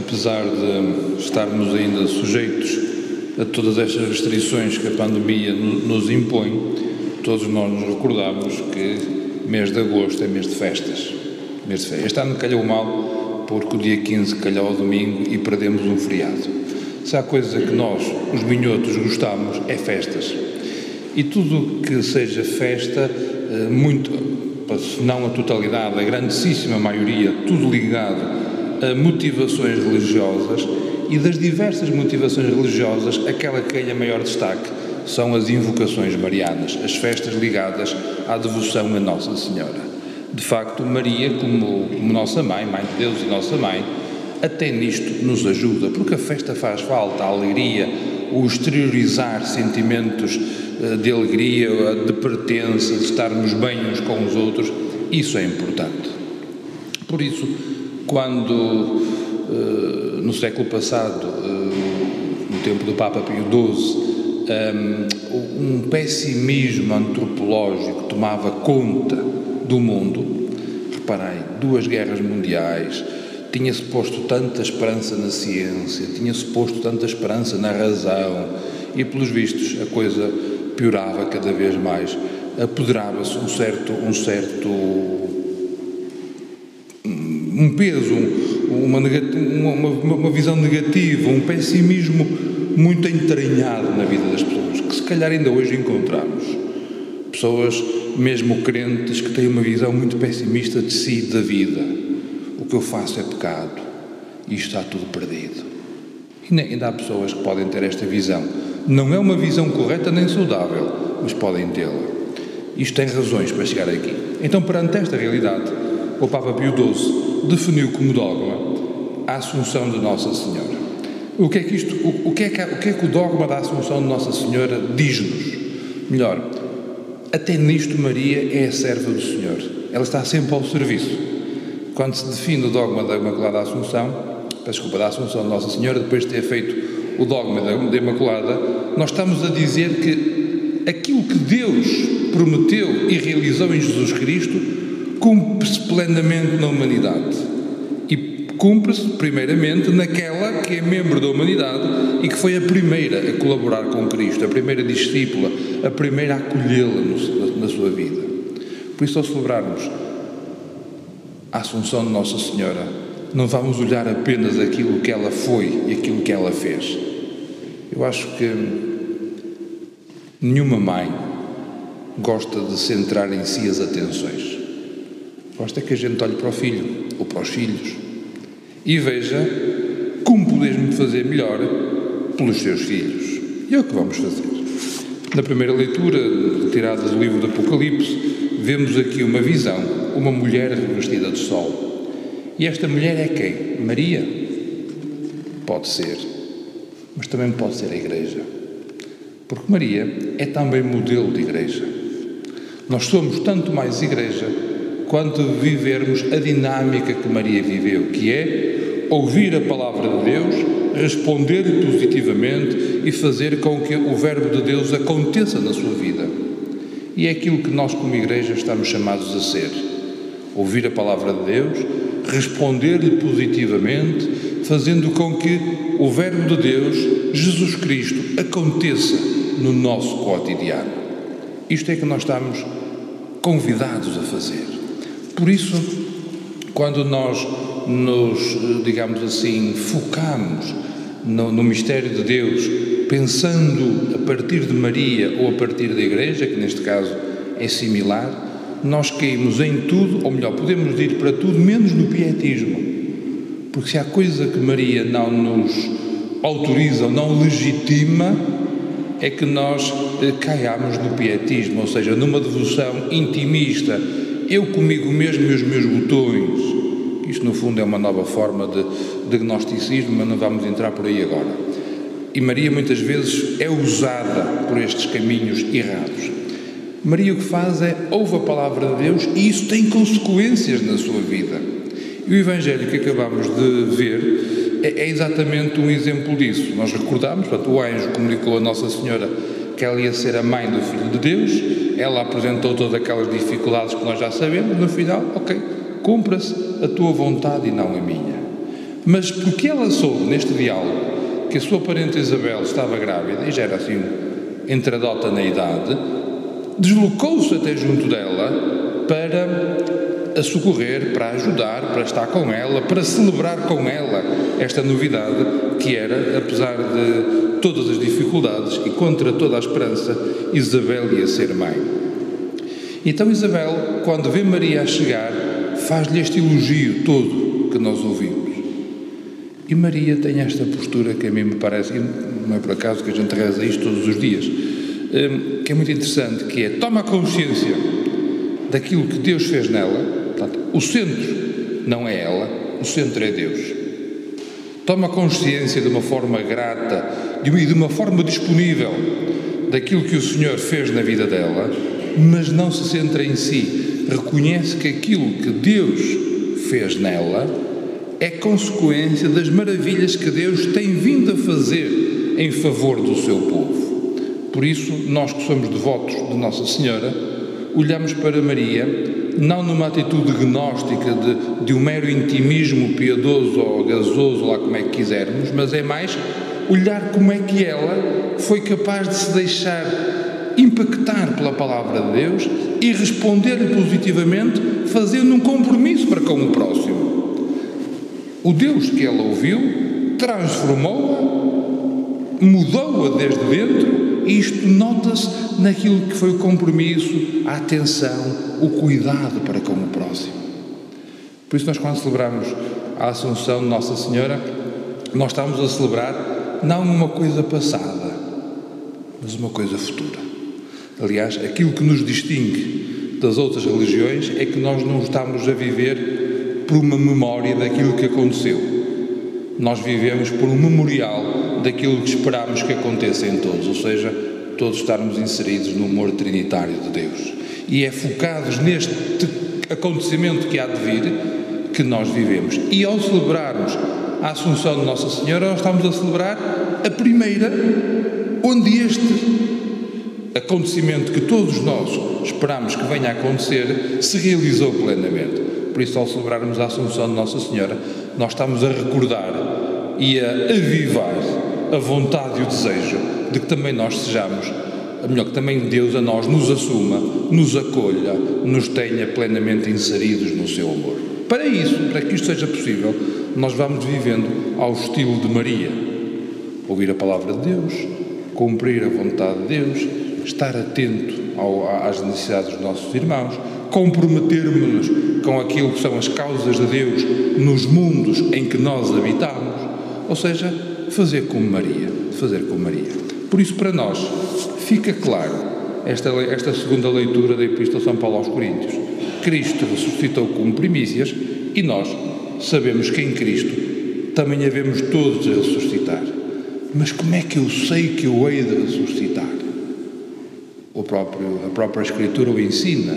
apesar de estarmos ainda sujeitos a todas estas restrições que a pandemia nos impõe, todos nós nos recordamos que mês de agosto é mês de festas. Mês de festas. Este ano calhou mal porque o dia 15 calhou ao domingo e perdemos um feriado. Se há coisa que nós, os minhotos, gostamos, é festas. E tudo que seja festa, eh, muito, se não a totalidade, a grandíssima maioria, tudo ligado a motivações religiosas e das diversas motivações religiosas, aquela que ganha maior destaque são as invocações marianas, as festas ligadas à devoção a Nossa Senhora. De facto, Maria, como, como nossa mãe, mãe de Deus e nossa mãe, até nisto nos ajuda, porque a festa faz falta, a alegria, o exteriorizar sentimentos eh, de alegria, de pertença, de estarmos bem uns com os outros, isso é importante. Por isso, quando eh, no século passado, eh, no tempo do Papa Pio XII, um pessimismo antropológico tomava conta do mundo, reparei, duas guerras mundiais, tinha-se posto tanta esperança na ciência, tinha-se posto tanta esperança na razão, e pelos vistos a coisa piorava cada vez mais, apoderava-se um certo, um certo um peso, uma, uma, uma visão negativa, um pessimismo muito entranhado na vida das pessoas, que se calhar ainda hoje encontramos. Pessoas, mesmo crentes, que têm uma visão muito pessimista de si e da vida. O que eu faço é pecado e está tudo perdido. E ainda há pessoas que podem ter esta visão. Não é uma visão correta nem saudável, mas podem tê-la. Isto tem razões para chegar aqui. Então, perante esta realidade, o Papa Pio XII definiu como dogma a Assunção de Nossa Senhora. O que é que, isto, o, o, que, é que, o, que é que o dogma da Assunção de Nossa Senhora diz-nos? Melhor, até nisto Maria é a serva do Senhor. Ela está sempre ao serviço. Quando se define o dogma da Imaculada Assunção, desculpa, da Assunção de Nossa Senhora, depois de ter feito o dogma da Imaculada, nós estamos a dizer que aquilo que Deus prometeu e realizou em Jesus Cristo cumpre-se plenamente na humanidade. E cumpre-se, primeiramente, naquela que é membro da humanidade e que foi a primeira a colaborar com Cristo, a primeira discípula, a primeira a acolhê-la na sua vida. Por isso, ao celebrarmos a Assunção de Nossa Senhora, não vamos olhar apenas aquilo que ela foi e aquilo que ela fez. Eu acho que nenhuma mãe gosta de centrar em si as atenções. Basta que a gente olhe para o filho ou para os filhos e veja como podemos fazer melhor pelos seus filhos. E é o que vamos fazer. Na primeira leitura, tirada do livro do Apocalipse, vemos aqui uma visão, uma mulher vestida de sol. E esta mulher é quem? Maria? Pode ser, mas também pode ser a Igreja. Porque Maria é também modelo de Igreja. Nós somos tanto mais Igreja quanto vivermos a dinâmica que Maria viveu, que é ouvir a palavra de Deus, responder-lhe positivamente e fazer com que o Verbo de Deus aconteça na sua vida. E é aquilo que nós, como Igreja, estamos chamados a ser: ouvir a palavra de Deus, responder-lhe positivamente, fazendo com que o Verbo de Deus, Jesus Cristo, aconteça no nosso cotidiano. Isto é que nós estamos convidados a fazer. Por isso, quando nós nos, digamos assim, focamos no, no mistério de Deus, pensando a partir de Maria ou a partir da Igreja, que neste caso é similar, nós caímos em tudo, ou melhor, podemos ir para tudo menos no pietismo. Porque se há coisa que Maria não nos autoriza ou não legitima, é que nós eh, caiamos no pietismo, ou seja, numa devoção intimista eu comigo mesmo e os meus botões. Isto, no fundo, é uma nova forma de diagnosticismo, mas não vamos entrar por aí agora. E Maria, muitas vezes, é usada por estes caminhos errados. Maria o que faz é ouve a palavra de Deus e isso tem consequências na sua vida. E o Evangelho que acabamos de ver é, é exatamente um exemplo disso. Nós recordamos, portanto, o anjo comunicou a Nossa Senhora que ela ia ser a mãe do Filho de Deus ela apresentou todas aquelas dificuldades que nós já sabemos, no final, ok, cumpra-se a tua vontade e não a minha. Mas porque ela soube, neste diálogo, que a sua parente Isabel estava grávida e já era assim entradota na idade, deslocou-se até junto dela para a socorrer, para ajudar, para estar com ela, para celebrar com ela esta novidade que era, apesar de todas as dificuldades e contra toda a esperança, Isabel ia ser mãe. Então Isabel, quando vê Maria a chegar, faz-lhe este elogio todo que nós ouvimos. E Maria tem esta postura que a mim me parece, não é por acaso que a gente reza isto todos os dias, hum, que é muito interessante, que é toma consciência daquilo que Deus fez nela, portanto, o centro não é ela, o centro é Deus. Toma consciência de uma forma grata e de uma forma disponível daquilo que o Senhor fez na vida dela, mas não se centra em si. Reconhece que aquilo que Deus fez nela é consequência das maravilhas que Deus tem vindo a fazer em favor do seu povo. Por isso, nós que somos devotos de Nossa Senhora, olhamos para Maria não numa atitude gnóstica de, de um mero intimismo piedoso ou gasoso, lá como é que quisermos, mas é mais olhar como é que ela foi capaz de se deixar impactar pela palavra de Deus e responder-lhe positivamente, fazendo um compromisso para com o próximo. O Deus que ela ouviu transformou-a, mudou-a desde dentro, e isto nota-se naquilo que foi o compromisso, a atenção, o cuidado para com o próximo. Por isso, nós, quando celebramos a Assunção de Nossa Senhora, nós estamos a celebrar não uma coisa passada, mas uma coisa futura. Aliás, aquilo que nos distingue das outras religiões é que nós não estamos a viver por uma memória daquilo que aconteceu. Nós vivemos por um memorial daquilo que esperamos que aconteça em todos, ou seja, todos estarmos inseridos no amor trinitário de Deus. E é focados neste acontecimento que há de vir que nós vivemos. E ao celebrarmos a Assunção de Nossa Senhora, estamos a celebrar a primeira, onde este acontecimento que todos nós esperamos que venha a acontecer se realizou plenamente. Por isso, ao celebrarmos a Assunção de Nossa Senhora, nós estamos a recordar e a avivar a vontade e o desejo de que também nós sejamos, melhor, que também Deus a nós nos assuma, nos acolha, nos tenha plenamente inseridos no seu amor. Para isso, para que isto seja possível, nós vamos vivendo ao estilo de Maria. Ouvir a palavra de Deus, cumprir a vontade de Deus, estar atento ao, às necessidades dos nossos irmãos, comprometermos-nos com aquilo que são as causas de Deus nos mundos em que nós habitamos, ou seja, fazer como Maria, fazer como Maria. Por isso, para nós, fica claro esta, esta segunda leitura da Epístola de São Paulo aos Coríntios. Cristo ressuscitou como primícias e nós sabemos que em Cristo também havemos todos a ressuscitar. Mas como é que eu sei que eu hei de ressuscitar? O próprio, a própria Escritura o ensina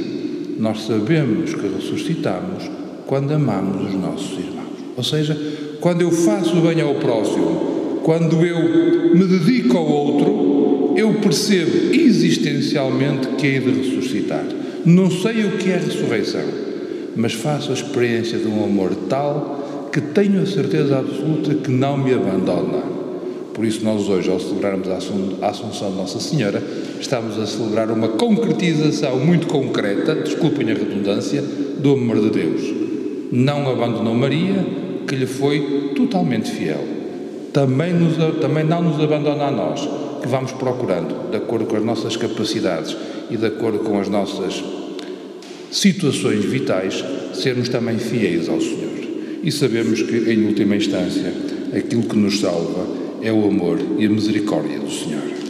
nós sabemos que ressuscitamos quando amamos os nossos irmãos. Ou seja, quando eu faço bem ao próximo, quando eu me dedico ao outro, eu percebo existencialmente que hei de ressuscitar. Não sei o que é ressurreição, mas faço a experiência de um amor tal que tenho a certeza absoluta que não me abandona. Por isso, nós hoje, ao celebrarmos a Assunção de Nossa Senhora, estamos a celebrar uma concretização muito concreta, desculpem a redundância, do amor de Deus. Não abandonou Maria, que lhe foi totalmente fiel. Também, nos, também não nos abandona a nós, que vamos procurando, de acordo com as nossas capacidades e de acordo com as nossas situações vitais, sermos também fiéis ao Senhor. E sabemos que, em última instância, aquilo que nos salva é o amor e a misericórdia do Senhor.